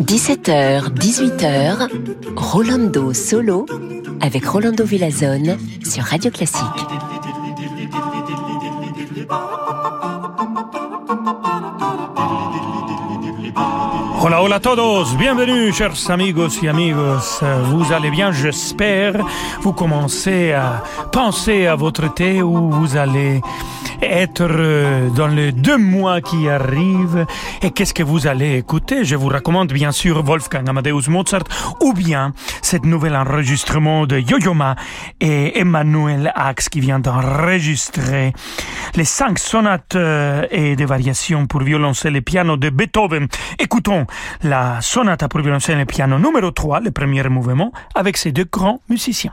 17h, 18h, Rolando Solo avec Rolando Villazone sur Radio Classique. Hola, hola a todos, bienvenue chers amigos y amigos. Vous allez bien, j'espère. Vous commencez à penser à votre thé ou vous allez être euh, dans les deux mois qui arrivent. Et qu'est-ce que vous allez écouter? Je vous recommande bien sûr Wolfgang Amadeus Mozart ou bien cet nouvel enregistrement de Yo-Yo Ma et Emmanuel Axe qui vient d'enregistrer les cinq sonates euh, et des variations pour violoncelle et piano de Beethoven. Écoutons la sonate pour violoncelle et piano numéro 3, le premier mouvement, avec ces deux grands musiciens.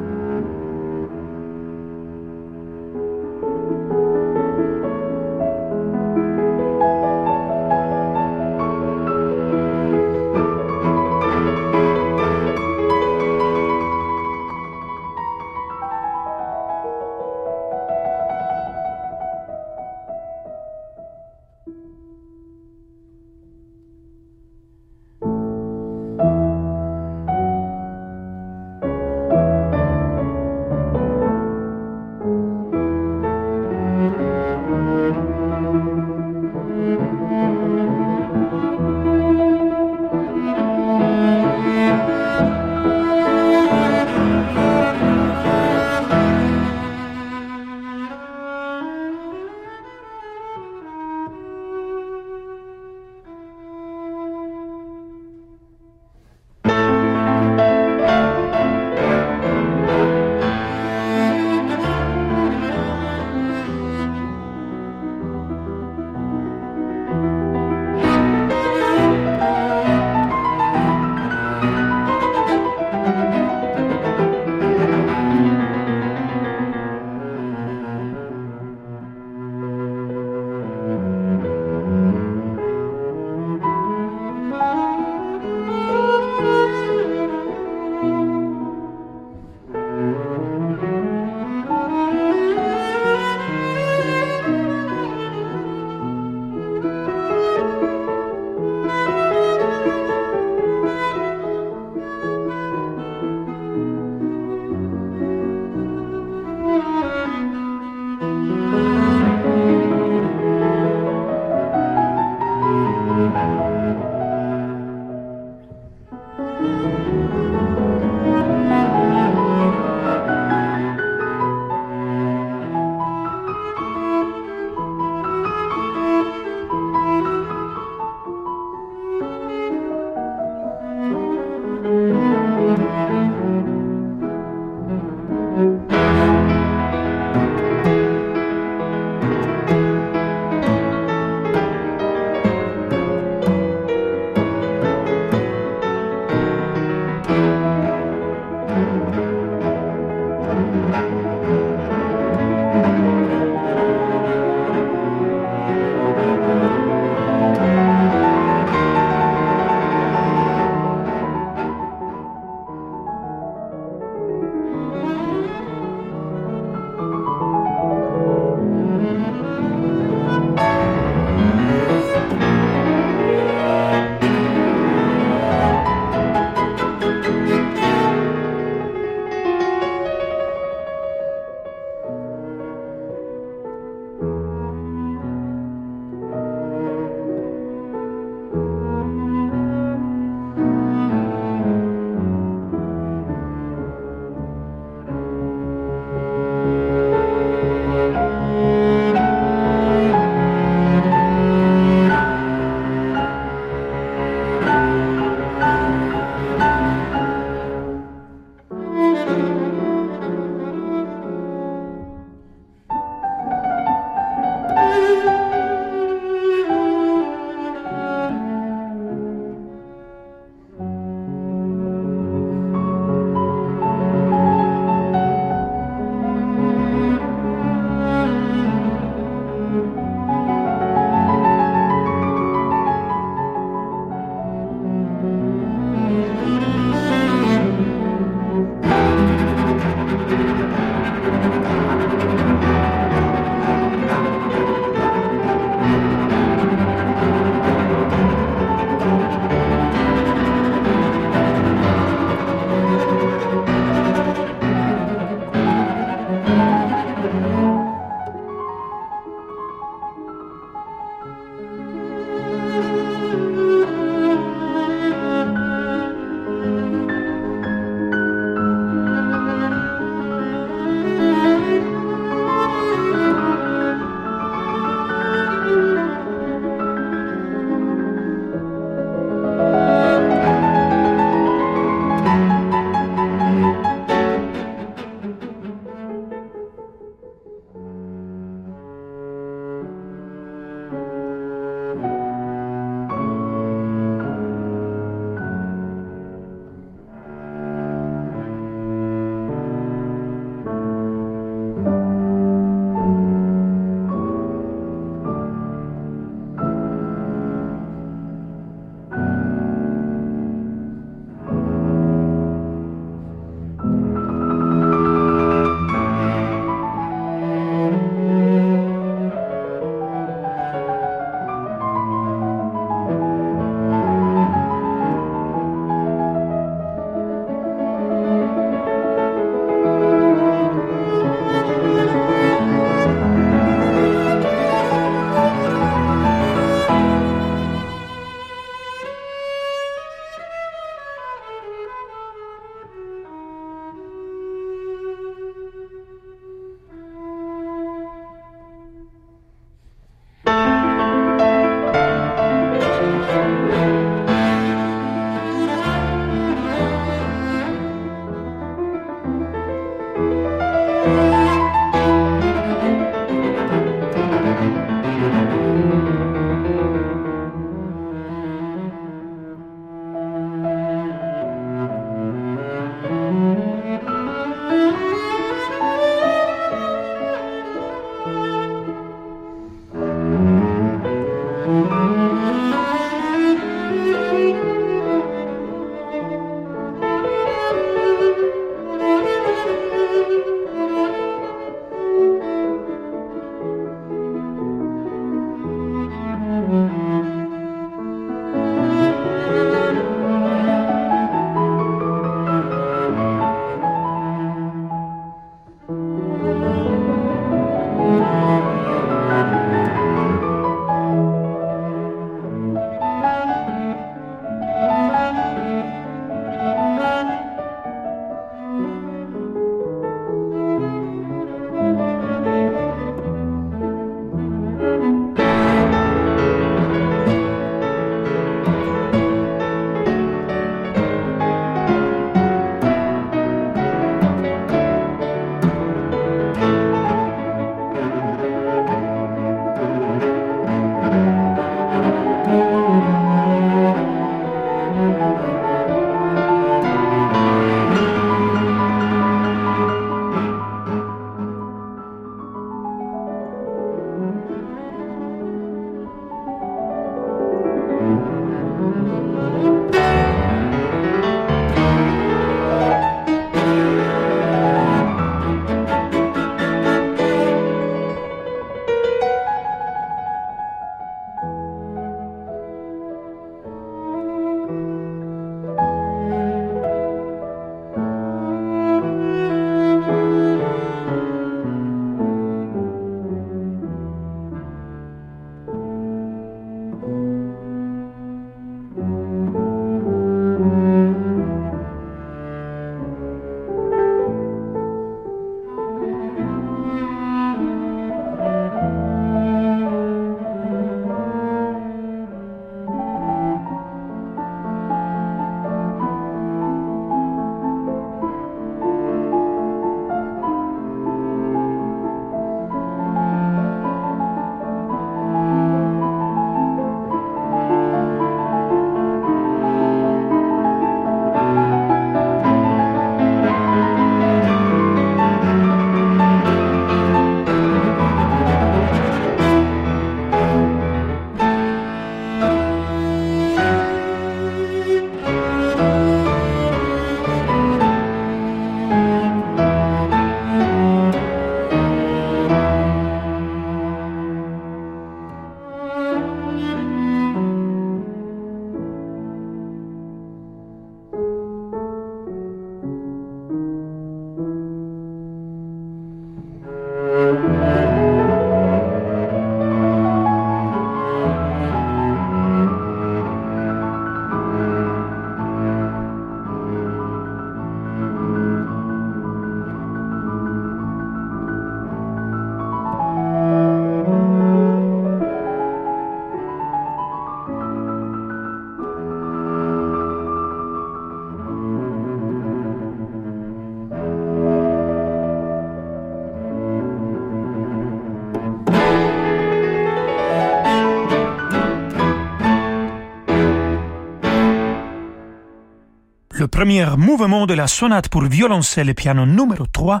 Premier mouvement de la sonate pour violoncelle et piano numéro 3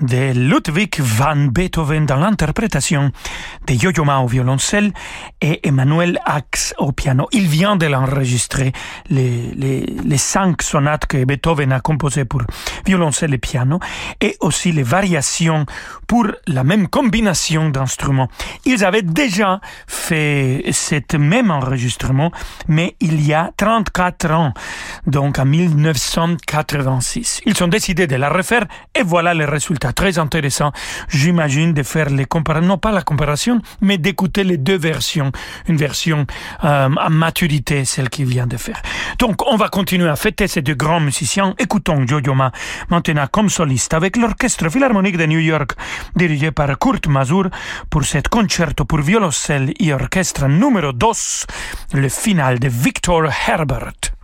de Ludwig van Beethoven dans l'interprétation de Yo-Yo Ma au violoncelle et Emmanuel Axe au piano. Il vient de l'enregistrer, les, cinq sonates que Beethoven a composées pour violoncelle et piano, et aussi les variations pour la même combinaison d'instruments. Ils avaient déjà fait cet même enregistrement, mais il y a 34 ans, donc en 1986. Ils ont décidé de la refaire et voilà le résultat. Très intéressant, j'imagine, de faire les comparaisons, non pas la comparaison, mais d'écouter les deux versions. Une version euh, à maturité, celle qu'il vient de faire. Donc, on va continuer à fêter ces deux grands musiciens. Écoutons Jojo Ma maintenant comme soliste avec l'Orchestre Philharmonique de New York, dirigé par Kurt Masur, pour cet concerto pour violoncelle et orchestre numéro 2, le final de Victor Herbert.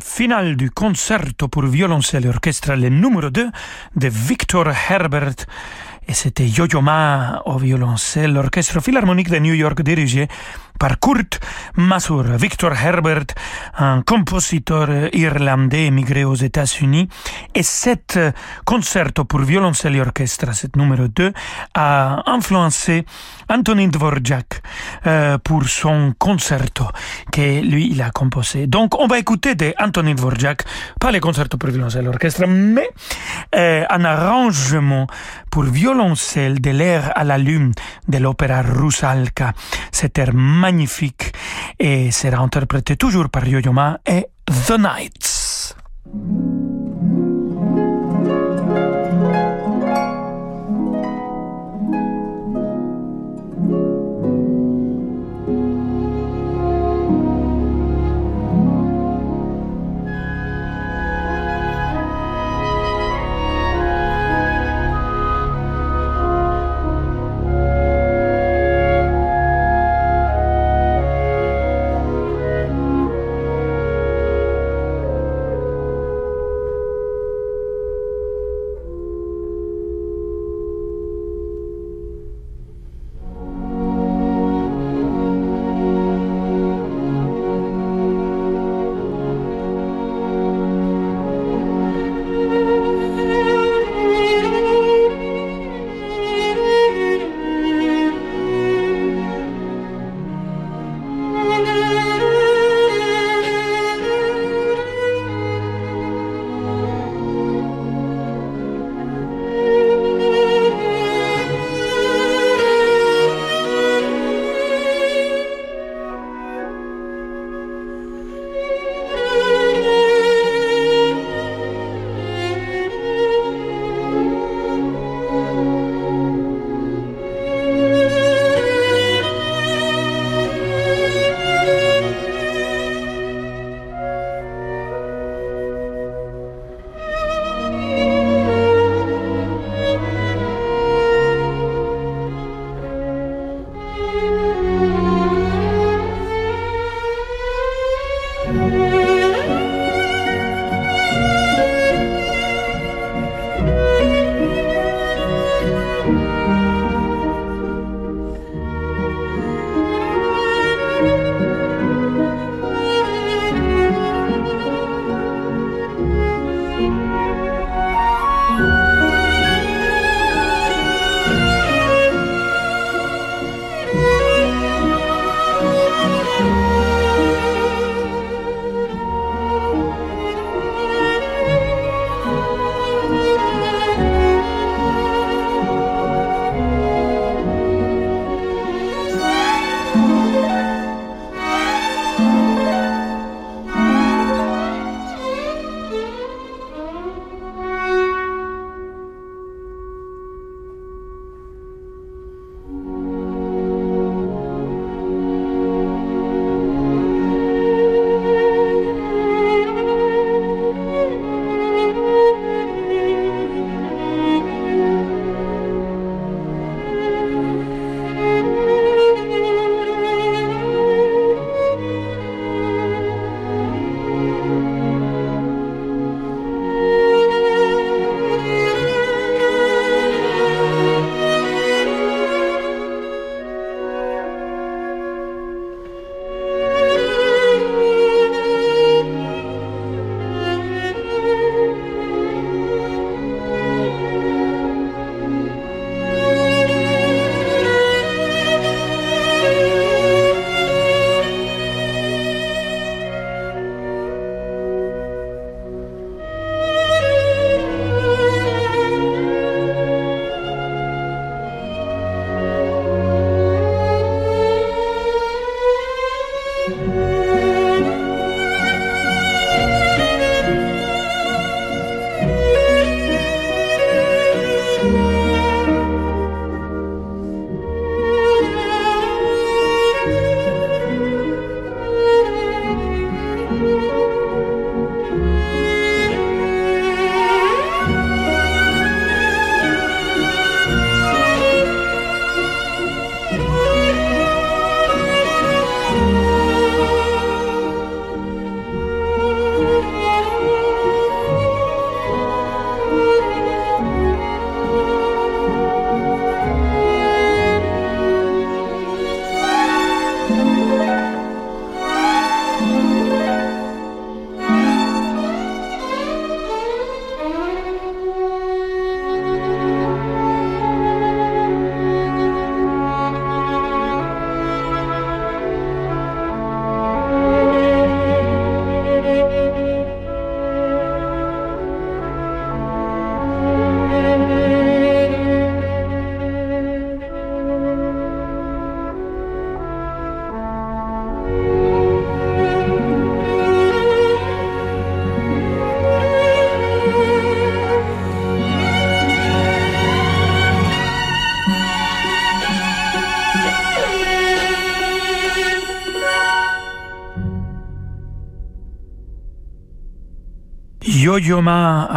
Final du concerto pour violoncelle et orchestre, le numéro 2 de Victor Herbert. Et c'était Yo-Yo Ma au violoncelle, l'orchestre philharmonique de New York dirigé par Kurt Masur. Victor Herbert, un compositeur irlandais émigré aux États-Unis. Et cet concerto pour violoncelle et orchestre, cet numéro 2, a influencé Antonin Dvorak euh, pour son concerto que lui, il a composé. Donc, on va écouter de Antonin Dvorak, pas les concertos pour violoncelle et orchestre, mais euh, un arrangement pour violoncelle de l'air à la lune de l'opéra Rusalka. Cet air magnifique et sera interprété toujours par Yo-Yo et The Nights.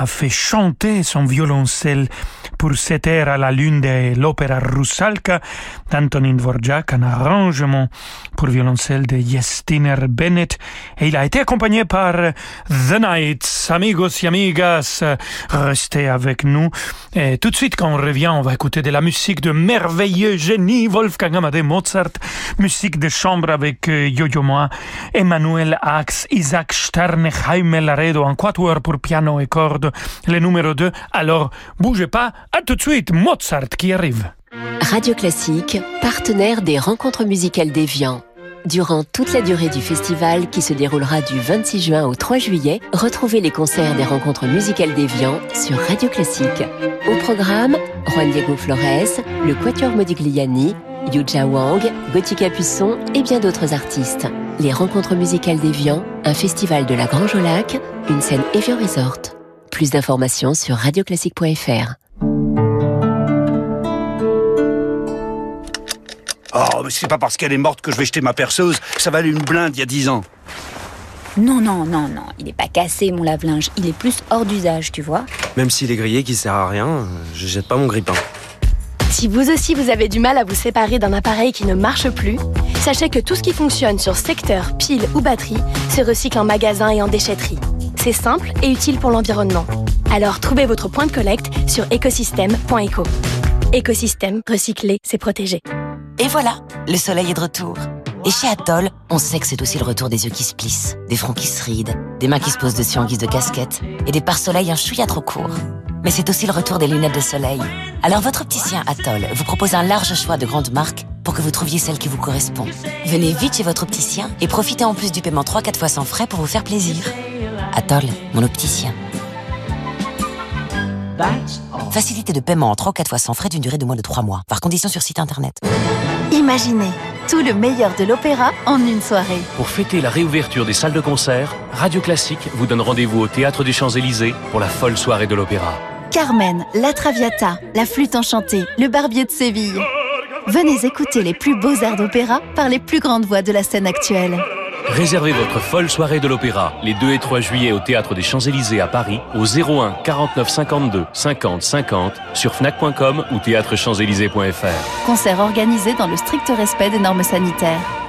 A fait chanter son violoncelle pour cette air à la lune de l'opéra Russalka d'Antonin Dvorak, un arrangement pour violoncelle de Yestiner Bennett. Et il a été accompagné par The Knights. Amigos y amigas, restez avec nous. Et tout de suite, quand on revient, on va écouter de la musique de merveilleux génie Wolfgang Amadeus Mozart, musique de chambre avec euh, Yo-Yo Ma, Emmanuel Ax, Isaac Sterne, Jaime Laredo en quatuor pour piano et cordes, le numéro 2. Alors, bougez pas, à tout de suite, Mozart qui arrive. Radio Classique, partenaire des rencontres musicales d'Evian. Durant toute la durée du festival qui se déroulera du 26 juin au 3 juillet, retrouvez les concerts des rencontres musicales d'Evian sur Radio Classique. Au programme, Juan Diego Flores, le Quatuor Modigliani, Yuja Wang, Gauthier Capuçon et bien d'autres artistes. Les rencontres musicales d'Evian, un festival de la Grange au Lac, une scène Evian Resort. Plus d'informations sur radioclassique.fr. Oh, mais c'est pas parce qu'elle est morte que je vais jeter ma perceuse. Ça valait une blinde il y a dix ans. Non, non, non, non. Il n'est pas cassé, mon lave-linge. Il est plus hors d'usage, tu vois. Même s'il est grillé, qui sert à rien, je jette pas mon grippin. Si vous aussi vous avez du mal à vous séparer d'un appareil qui ne marche plus, sachez que tout ce qui fonctionne sur secteur, pile ou batterie se recycle en magasin et en déchetterie. C'est simple et utile pour l'environnement. Alors trouvez votre point de collecte sur écosystème.eco. Écosystème, recycler, c'est protéger. Et voilà, le soleil est de retour. Et chez Atoll, on sait que c'est aussi le retour des yeux qui se plissent, des fronts qui se rident, des mains qui se posent dessus en guise de casquette, et des pare-soleil un chouïa trop court. Mais c'est aussi le retour des lunettes de soleil. Alors votre opticien Atoll vous propose un large choix de grandes marques pour que vous trouviez celle qui vous correspond. Venez vite chez votre opticien et profitez en plus du paiement 3-4 fois sans frais pour vous faire plaisir. Atoll, mon opticien. Facilité de paiement en 3 4 fois sans frais d'une durée de moins de 3 mois. Par condition sur site internet. Imaginez tout le meilleur de l'opéra en une soirée. Pour fêter la réouverture des salles de concert, Radio Classique vous donne rendez-vous au Théâtre des Champs-Élysées pour la folle soirée de l'opéra. Carmen, la Traviata, la flûte enchantée, le barbier de Séville. Venez écouter les plus beaux airs d'opéra par les plus grandes voix de la scène actuelle. Réservez votre folle soirée de l'opéra les 2 et 3 juillet au Théâtre des Champs-Élysées à Paris au 01 49 52 50 50 sur fnac.com ou théâtrechamps-élysées.fr. Concert organisé dans le strict respect des normes sanitaires.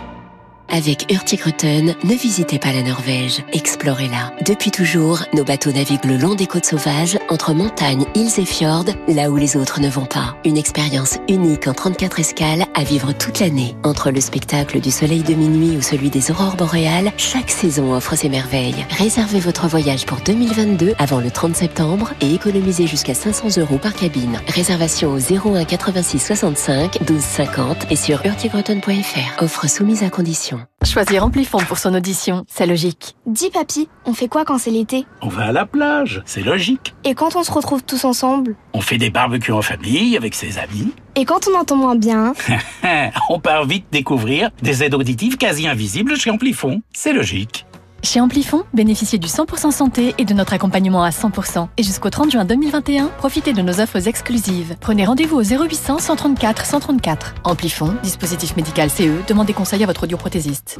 Avec Hurtigruten, ne visitez pas la Norvège, explorez-la. Depuis toujours, nos bateaux naviguent le long des côtes sauvages, entre montagnes, îles et fjords, là où les autres ne vont pas. Une expérience unique en 34 escales à vivre toute l'année. Entre le spectacle du soleil de minuit ou celui des aurores boréales, chaque saison offre ses merveilles. Réservez votre voyage pour 2022 avant le 30 septembre et économisez jusqu'à 500 euros par cabine. Réservation au 01 86 65 12 50 et sur hurtigruten.fr. Offre soumise à condition. Choisir Amplifon pour son audition, c'est logique. Dis papy, on fait quoi quand c'est l'été? On va à la plage, c'est logique. Et quand on se retrouve tous ensemble? On fait des barbecues en famille avec ses amis. Et quand on entend moins bien? On part vite découvrir des aides auditives quasi invisibles chez Amplifon. C'est logique. Chez Amplifon, bénéficiez du 100% santé et de notre accompagnement à 100%. Et jusqu'au 30 juin 2021, profitez de nos offres exclusives. Prenez rendez-vous au 0800 134 134. Amplifon, dispositif médical CE, demandez conseil à votre audioprothésiste.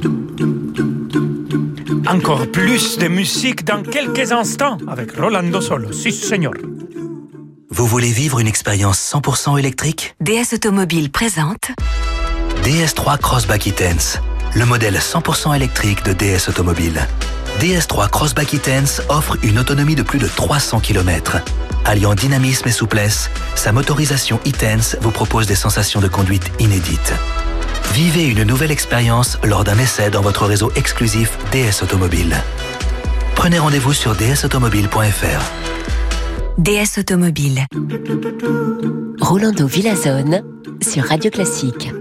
Encore plus de musique dans quelques instants avec Rolando Solo. Si, señor. Vous voulez vivre une expérience 100% électrique? DS Automobile présente DS3 Crossback E-Tense, le modèle 100% électrique de DS Automobile. DS3 Crossback E-Tense offre une autonomie de plus de 300 km. Alliant dynamisme et souplesse, sa motorisation E-Tense vous propose des sensations de conduite inédites. Vivez une nouvelle expérience lors d'un essai dans votre réseau exclusif DS Automobile. Prenez rendez-vous sur dsautomobile.fr. DS Automobile. Rolando Villazone sur Radio Classique.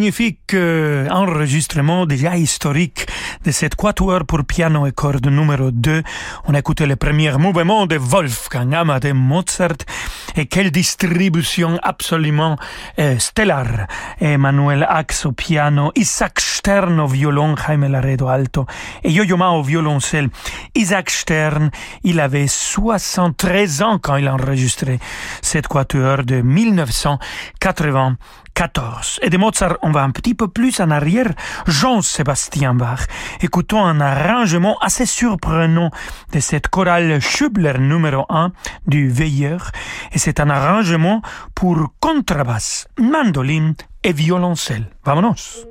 Magnifique euh, enregistrement déjà historique de cette quatuor pour piano et cordes numéro 2. On a écouté le premier mouvement de Wolfgang Amadeus Mozart et quelle distribution absolument euh, stellare. Emmanuel Ax au piano, Isaac Stern au violon, Jaime Laredo alto et Yo-Yo Ma au violoncelle. Isaac Stern, il avait 73 ans quand il a enregistré cette quatuor de 1980. 14. Et de Mozart, on va un petit peu plus en arrière. Jean-Sébastien Bach. Écoutons un arrangement assez surprenant de cette chorale Schubler numéro 1 du Veilleur. Et c'est un arrangement pour contrebasse, mandoline et violoncelle. Vamonos.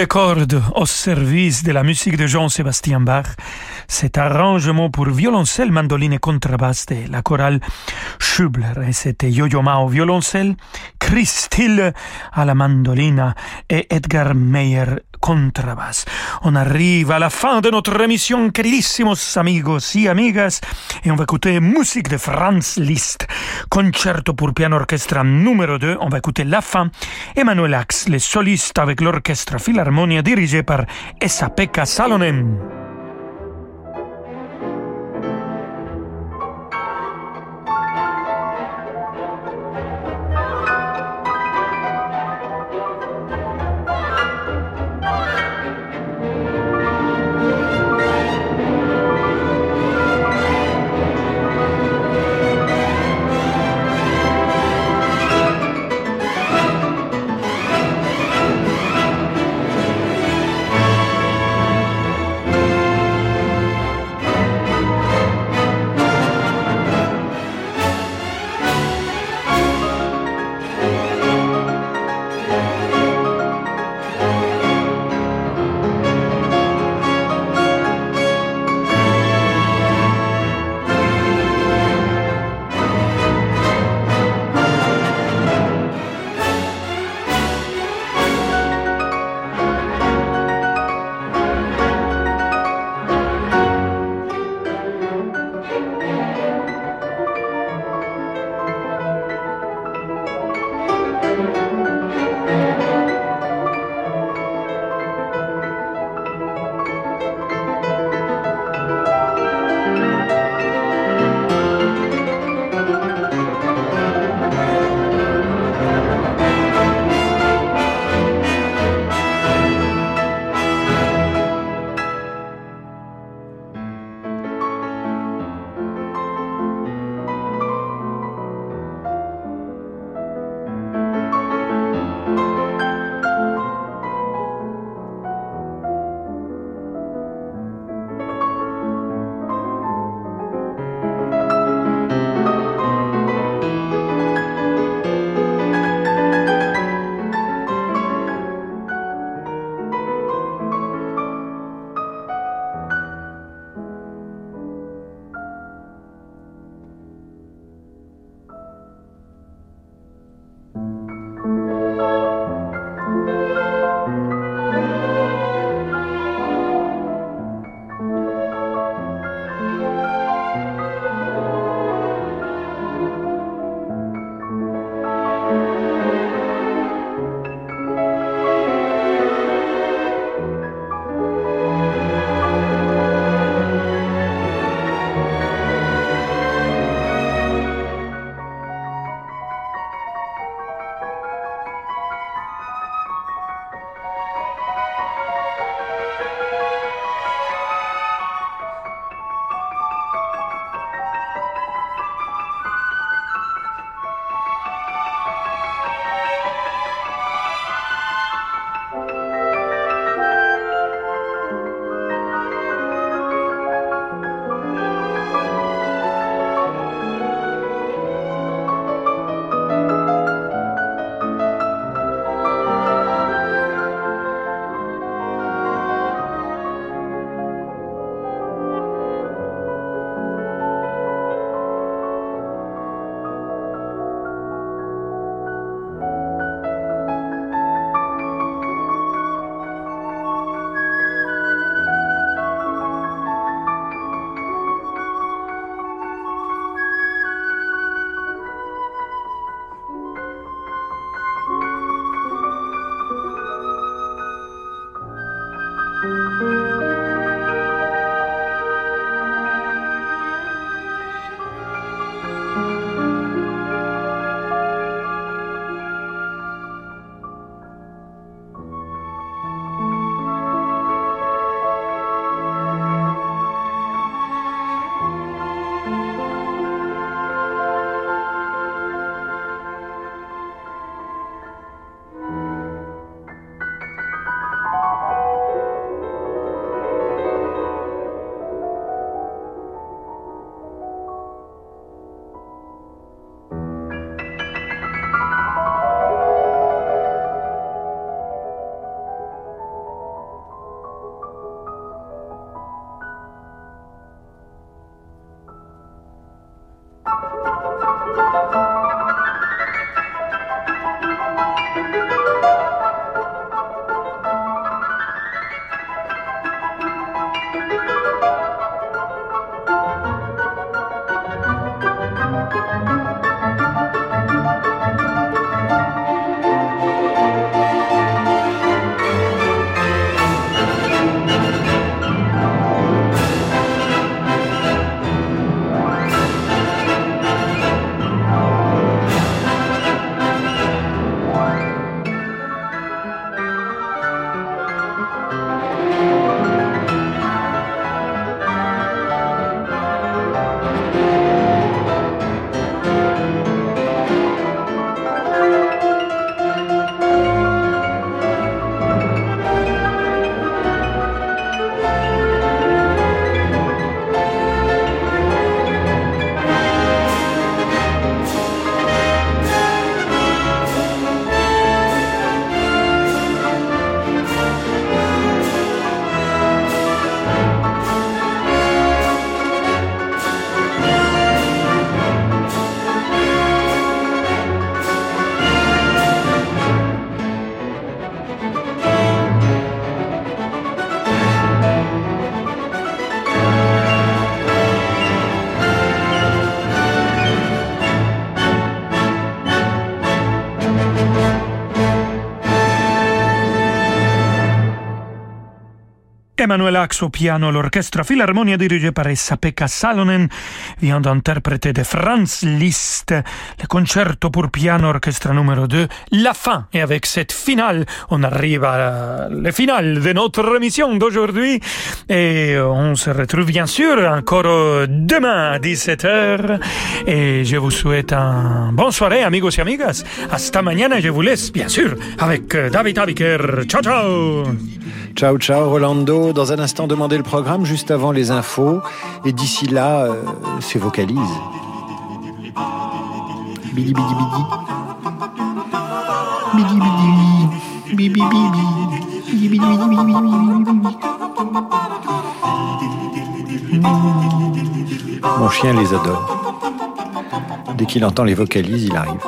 Les cordes au service de la musique de Jean-Sébastien Bach. Cet arrangement pour violoncelle, mandoline et contrebasse de la chorale Schubler. Et c'était Yo-Yo Ma au violoncelle, Chris à la mandoline et Edgar Meyer On arrive à la fin de notre émission, queridísimos amigos y amigas, et on va écouter musique de Franz Liszt, concerto pour piano orchestre numéro 2. On va écouter la fin. Emmanuel Ax, les solistes avec l'orchestre Philharmonia dirigé par Esa-Pekka Salonen. Emmanuel Ax au piano, l'orchestre Philharmonia dirigé par Esa-Pekka Salonen vient d'interpréter de Franz Liszt le concerto pour piano orchestre numéro 2, la fin. Et avec cette finale, on arrive à la finale de notre émission d'aujourd'hui et on se retrouve bien sûr encore demain à 17h et je vous souhaite un bonne soirée amigos et amigas. Hasta mañana, je vous laisse bien sûr avec David Abiker. Ciao ciao Ciao, ciao, Rolando. Dans un instant, demandez le programme juste avant les infos. Et d'ici là, euh, c'est vocalise. Mon chien les adore. Dès qu'il entend les vocalises, il arrive.